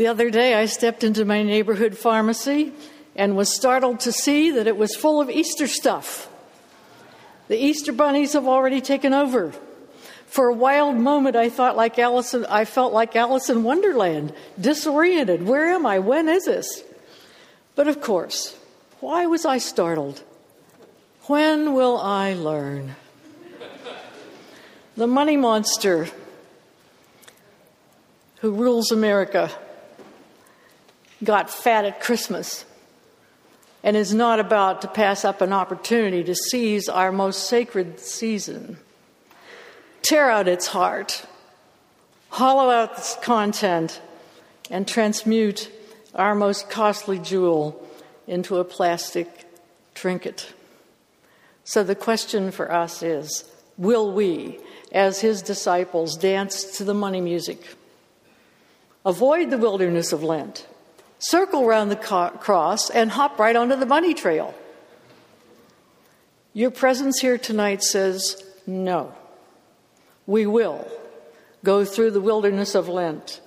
The other day, I stepped into my neighborhood pharmacy and was startled to see that it was full of Easter stuff. The Easter bunnies have already taken over. For a wild moment, I thought like Alice. I felt like Alice in Wonderland, disoriented. Where am I? When is this? But of course, why was I startled? When will I learn? The money monster who rules America got fat at Christmas and is not about to pass up an opportunity to seize our most sacred season. Tear out its heart, hollow out its content, and transmute our most costly jewel into a plastic trinket. So the question for us is will we, as his disciples, dance to the money music? Avoid the wilderness of Lent circle around the cross, and hop right onto the bunny trail. Your presence here tonight says no. We will go through the wilderness of Lent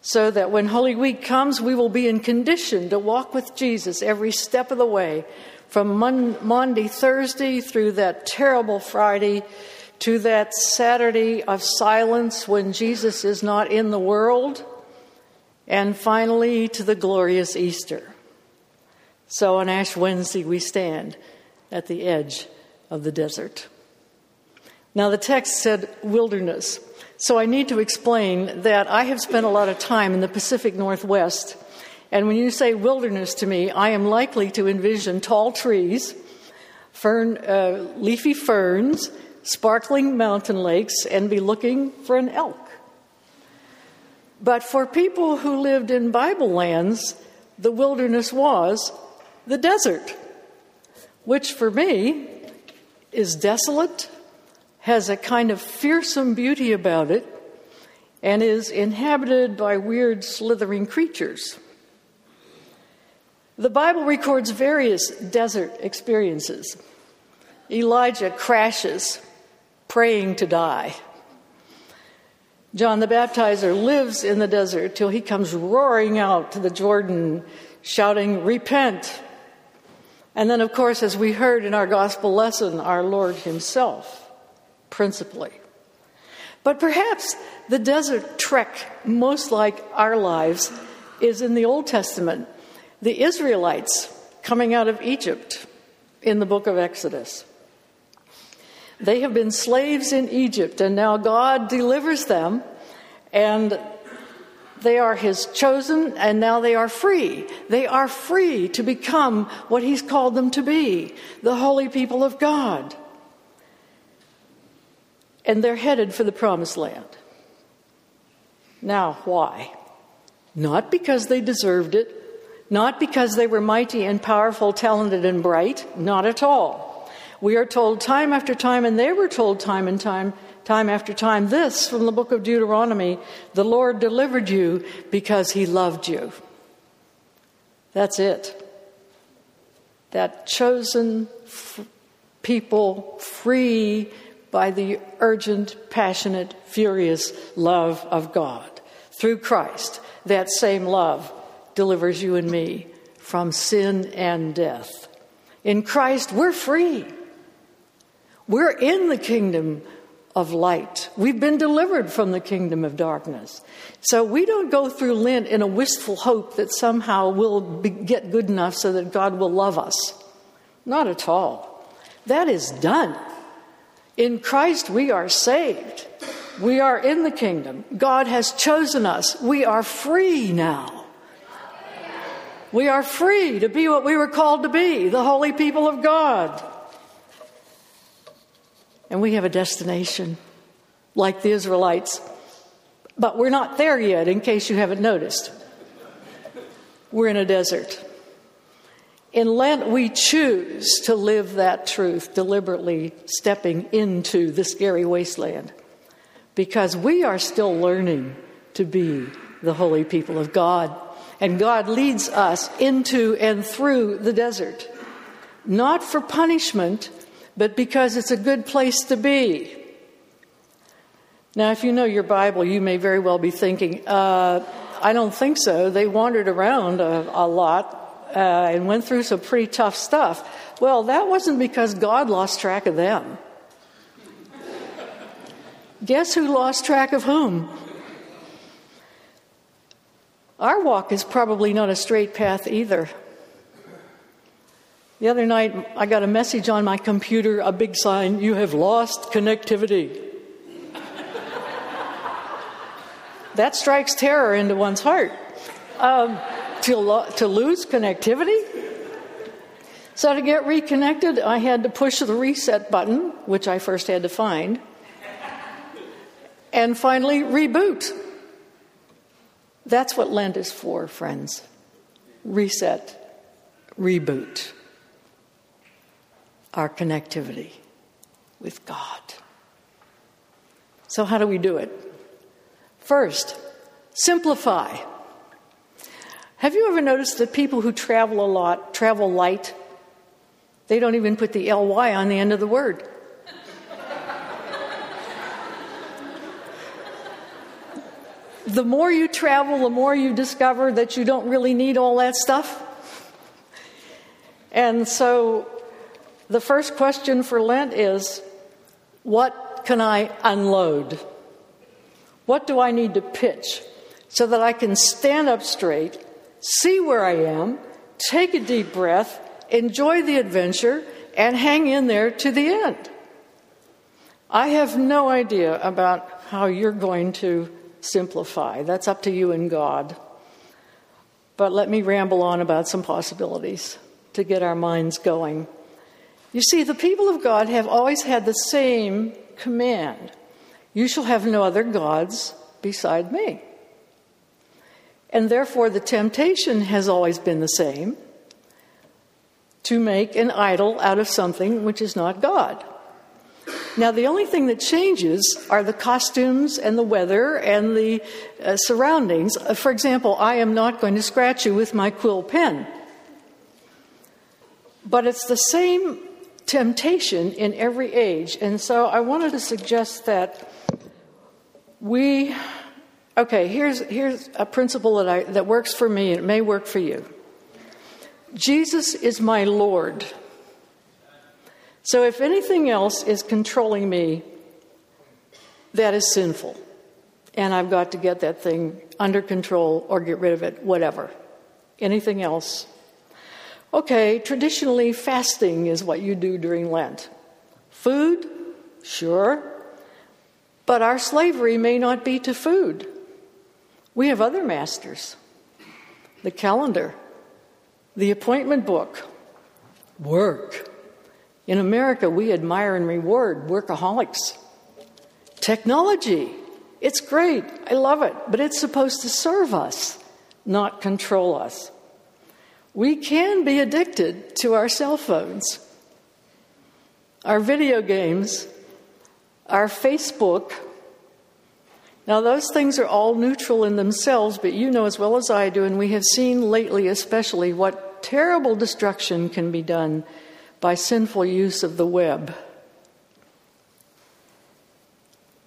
so that when Holy Week comes, we will be in condition to walk with Jesus every step of the way from Maundy Thursday through that terrible Friday to that Saturday of silence when Jesus is not in the world and finally to the glorious Easter. So on Ash Wednesday, we stand at the edge of the desert. Now, the text said wilderness, so I need to explain that I have spent a lot of time in the Pacific Northwest, and when you say wilderness to me, I am likely to envision tall trees, fern, uh, leafy ferns, sparkling mountain lakes, and be looking for an elk. But for people who lived in Bible lands, the wilderness was the desert, which for me is desolate, has a kind of fearsome beauty about it, and is inhabited by weird slithering creatures. The Bible records various desert experiences. Elijah crashes, praying to die. John the Baptizer lives in the desert till he comes roaring out to the Jordan, shouting, Repent. And then, of course, as we heard in our gospel lesson, our Lord Himself, principally. But perhaps the desert trek, most like our lives, is in the Old Testament. The Israelites coming out of Egypt in the book of Exodus. They have been slaves in Egypt, and now God delivers them, and they are His chosen, and now they are free. They are free to become what He's called them to be the holy people of God. And they're headed for the promised land. Now, why? Not because they deserved it, not because they were mighty and powerful, talented and bright, not at all. We are told time after time, and they were told time and time, time after time, this from the book of Deuteronomy the Lord delivered you because he loved you. That's it. That chosen f- people, free by the urgent, passionate, furious love of God. Through Christ, that same love delivers you and me from sin and death. In Christ, we're free. We're in the kingdom of light. We've been delivered from the kingdom of darkness. So we don't go through Lent in a wistful hope that somehow we'll be, get good enough so that God will love us. Not at all. That is done. In Christ, we are saved. We are in the kingdom. God has chosen us. We are free now. We are free to be what we were called to be the holy people of God and we have a destination like the Israelites. But we're not there yet, in case you haven't noticed. We're in a desert. In Lent, we choose to live that truth deliberately, stepping into the scary wasteland because we are still learning to be the holy people of God. And God leads us into and through the desert, not for punishment, but because it's a good place to be. Now, if you know your Bible, you may very well be thinking, uh, I don't think so. They wandered around a, a lot uh, and went through some pretty tough stuff. Well, that wasn't because God lost track of them. Guess who lost track of whom? Our walk is probably not a straight path either. The other night, I got a message on my computer, a big sign, You have lost connectivity. that strikes terror into one's heart. Um, to, lo- to lose connectivity? So, to get reconnected, I had to push the reset button, which I first had to find, and finally reboot. That's what Lent is for, friends. Reset, reboot our connectivity with God. So, how do we do it? First, simplify. Have you ever noticed that people who travel a lot travel light? They don't even put the ly on the end of the word. the more you travel, the more you discover that you don't really need all that stuff. And so the first question for Lent is what can I unload? What do I need to pitch so that I can stand up straight, see where I am, take a deep breath, enjoy the adventure, and hang in there to the end? I have no idea about how you're going to simplify. That's up to you and God. But let me ramble on about some possibilities to get our minds going. You see, the people of God have always had the same command You shall have no other gods beside me. And therefore, the temptation has always been the same to make an idol out of something which is not God. Now, the only thing that changes are the costumes and the weather and the uh, surroundings. Uh, for example, I am not going to scratch you with my quill pen. But it's the same temptation in every age. And so I wanted to suggest that we okay, here's here's a principle that I that works for me and it may work for you. Jesus is my Lord. So if anything else is controlling me, that is sinful. And I've got to get that thing under control or get rid of it, whatever. Anything else Okay, traditionally, fasting is what you do during Lent. Food? Sure. But our slavery may not be to food. We have other masters the calendar, the appointment book, work. In America, we admire and reward workaholics. Technology, it's great, I love it, but it's supposed to serve us, not control us. We can be addicted to our cell phones, our video games, our Facebook. Now, those things are all neutral in themselves, but you know as well as I do, and we have seen lately especially, what terrible destruction can be done by sinful use of the web.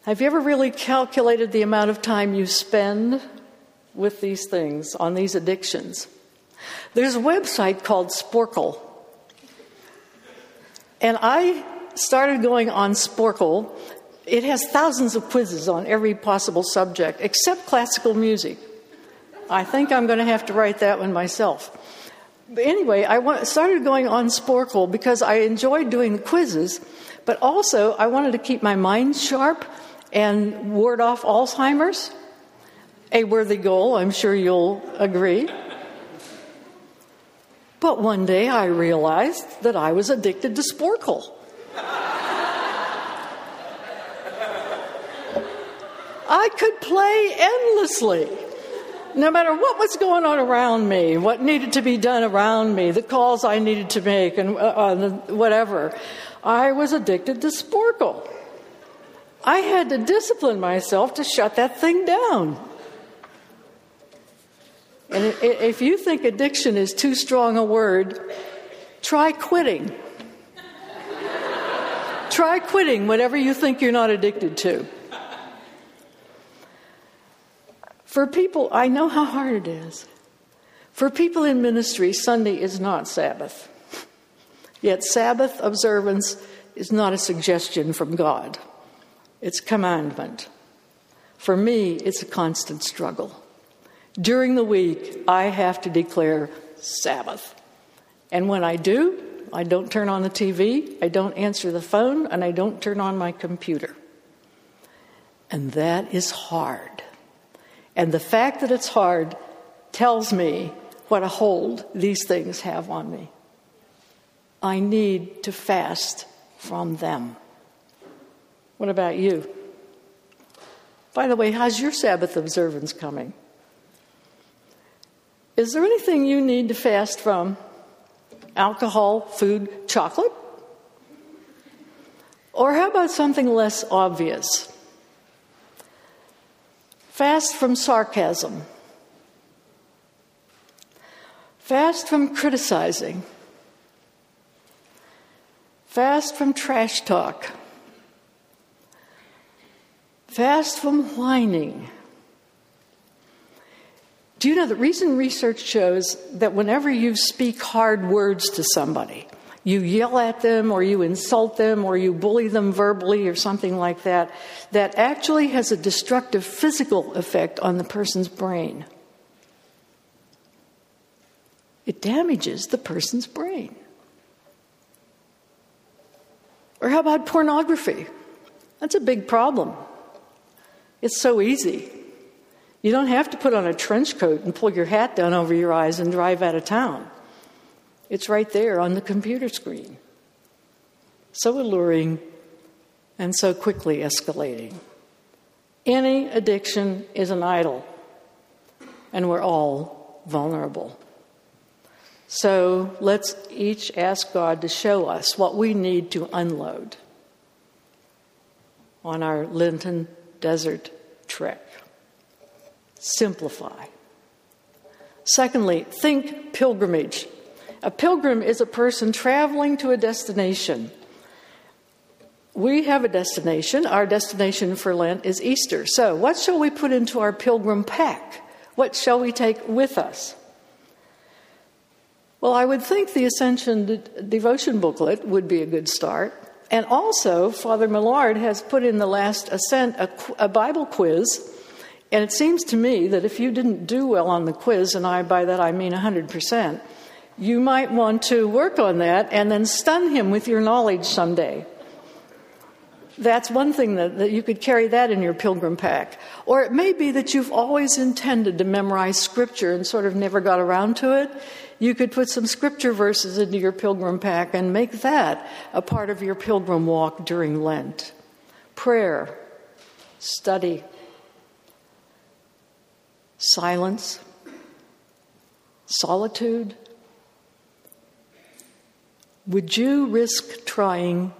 Have you ever really calculated the amount of time you spend with these things, on these addictions? There's a website called Sporcle. And I started going on Sporcle. It has thousands of quizzes on every possible subject except classical music. I think I'm going to have to write that one myself. But anyway, I started going on Sporcle because I enjoyed doing the quizzes, but also I wanted to keep my mind sharp and ward off Alzheimer's. A worthy goal, I'm sure you'll agree. But one day I realized that I was addicted to Sporcle. I could play endlessly. No matter what was going on around me, what needed to be done around me, the calls I needed to make, and uh, uh, whatever, I was addicted to Sporcle. I had to discipline myself to shut that thing down. And if you think addiction is too strong a word, try quitting. try quitting whatever you think you're not addicted to. For people, I know how hard it is. For people in ministry, Sunday is not Sabbath. Yet, Sabbath observance is not a suggestion from God, it's commandment. For me, it's a constant struggle. During the week, I have to declare Sabbath. And when I do, I don't turn on the TV, I don't answer the phone, and I don't turn on my computer. And that is hard. And the fact that it's hard tells me what a hold these things have on me. I need to fast from them. What about you? By the way, how's your Sabbath observance coming? Is there anything you need to fast from? Alcohol, food, chocolate? Or how about something less obvious? Fast from sarcasm. Fast from criticizing. Fast from trash talk. Fast from whining. Do you know that recent research shows that whenever you speak hard words to somebody, you yell at them or you insult them or you bully them verbally or something like that, that actually has a destructive physical effect on the person's brain. It damages the person's brain. Or how about pornography? That's a big problem. It's so easy. You don't have to put on a trench coat and pull your hat down over your eyes and drive out of town. It's right there on the computer screen. So alluring and so quickly escalating. Any addiction is an idol, and we're all vulnerable. So let's each ask God to show us what we need to unload on our Lenten desert trek. Simplify. Secondly, think pilgrimage. A pilgrim is a person traveling to a destination. We have a destination. Our destination for Lent is Easter. So, what shall we put into our pilgrim pack? What shall we take with us? Well, I would think the Ascension devotion booklet would be a good start. And also, Father Millard has put in the last Ascent a, a, Bible quiz. And it seems to me that if you didn't do well on the quiz, and I by that I mean 100%, you might want to work on that and then stun him with your knowledge someday. That's one thing that, that you could carry that in your pilgrim pack. Or it may be that you've always intended to memorize scripture and sort of never got around to it. You could put some scripture verses into your pilgrim pack and make that a part of your pilgrim walk during Lent. Prayer, study, silence, solitude. Would you risk trying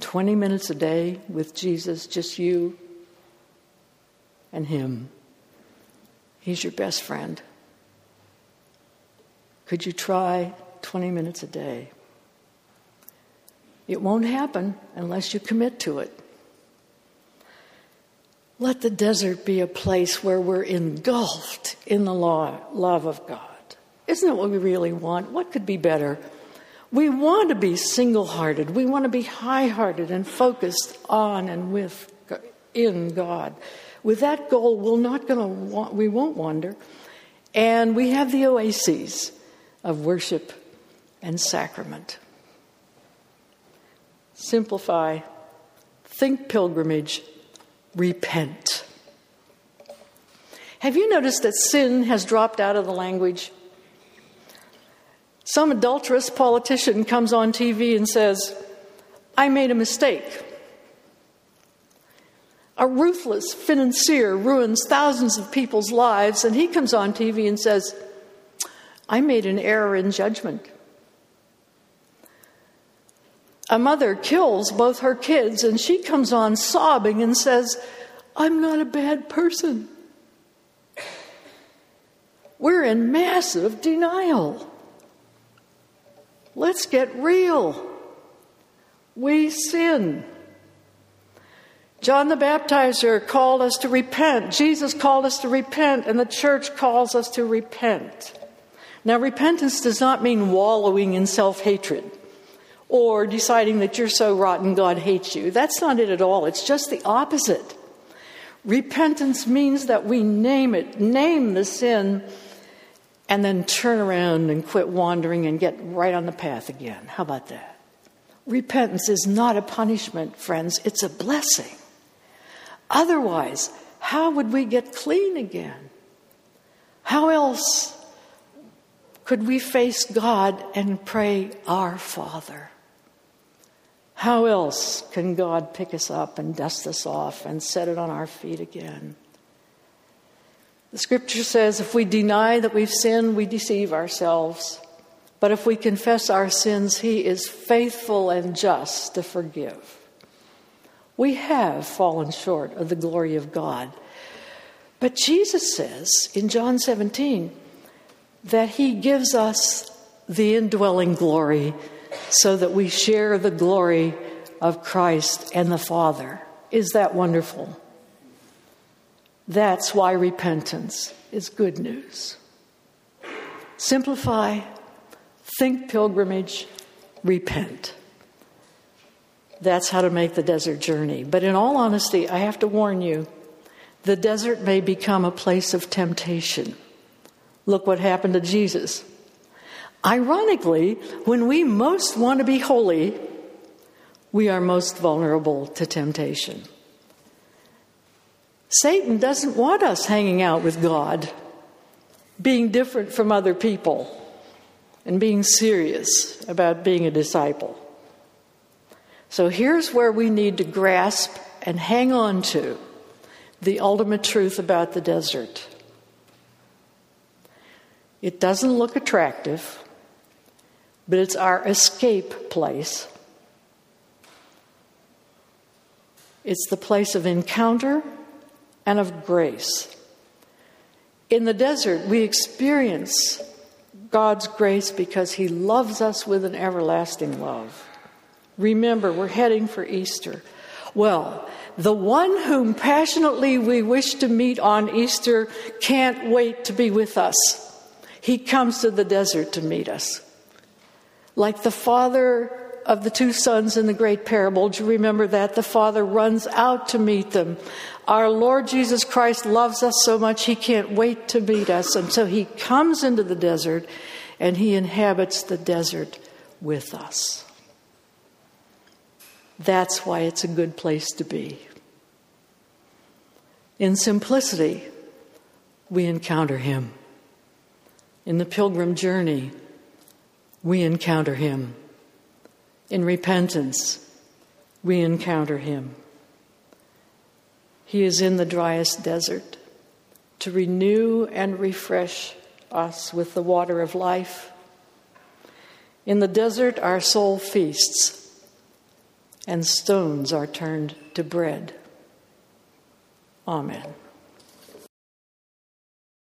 20 minutes a day with Jesus, just you and Him. He's your best friend. Could you try 20 minutes a day? It won't happen unless you commit to it. Let the desert be a place where we're engulfed in the law, love of God. Isn't that what we really want? What could be better? We want to be single hearted. We want to be high hearted and focused on and with in God. With that goal, we're not going to want, we won't wander. And we have the oases of worship and sacrament. Simplify, think pilgrimage, repent. Have you noticed that sin has dropped out of the language? Some adulterous politician comes on TV and says, I made a mistake. A ruthless financier ruins thousands of people's lives, and he comes on TV and says, I made an error in judgment. A mother kills both her kids, and she comes on sobbing and says, I'm not a bad person. We're in massive denial. Let's get real. We sin. John the Baptizer called us to repent. Jesus called us to repent, and the church calls us to repent. Now, repentance does not mean wallowing in self hatred or deciding that you're so rotten God hates you. That's not it at all. It's just the opposite. Repentance means that we name it, name the sin, and then turn around and quit wandering and get right on the path again. How about that? Repentance is not a punishment, friends, it's a blessing. Otherwise, how would we get clean again? How else could we face God and pray, Our Father? How else can God pick us up and dust us off and set it on our feet again? The scripture says if we deny that we've sinned, we deceive ourselves. But if we confess our sins, He is faithful and just to forgive. We have fallen short of the glory of God. But Jesus says in John 17 that He gives us the indwelling glory so that we share the glory of Christ and the Father. Is that wonderful? That's why repentance is good news. Simplify, think pilgrimage, repent. That's how to make the desert journey. But in all honesty, I have to warn you the desert may become a place of temptation. Look what happened to Jesus. Ironically, when we most want to be holy, we are most vulnerable to temptation. Satan doesn't want us hanging out with God, being different from other people, and being serious about being a disciple. So here's where we need to grasp and hang on to the ultimate truth about the desert. It doesn't look attractive but it's our escape place. It's the place of encounter and of grace. In the desert, we experience God's grace because He loves us with an everlasting love. Remember, we're heading for Easter. Well, the one whom passionately we wish to meet on Easter can't wait to be with us. He comes to the desert to meet us. Like the father of the two sons in the great parable, do you remember that? The father runs out to meet them. Our Lord Jesus Christ loves us so much, he can't wait to meet us. And so he comes into the desert and he inhabits the desert with us. That's why it's a good place to be. In simplicity, we encounter him. In the pilgrim journey, we encounter Him. In repentance, we encounter Him. He is in the driest desert to renew and refresh us with the water of life. In the desert, our soul feasts, and stones are turned to bread. Amen.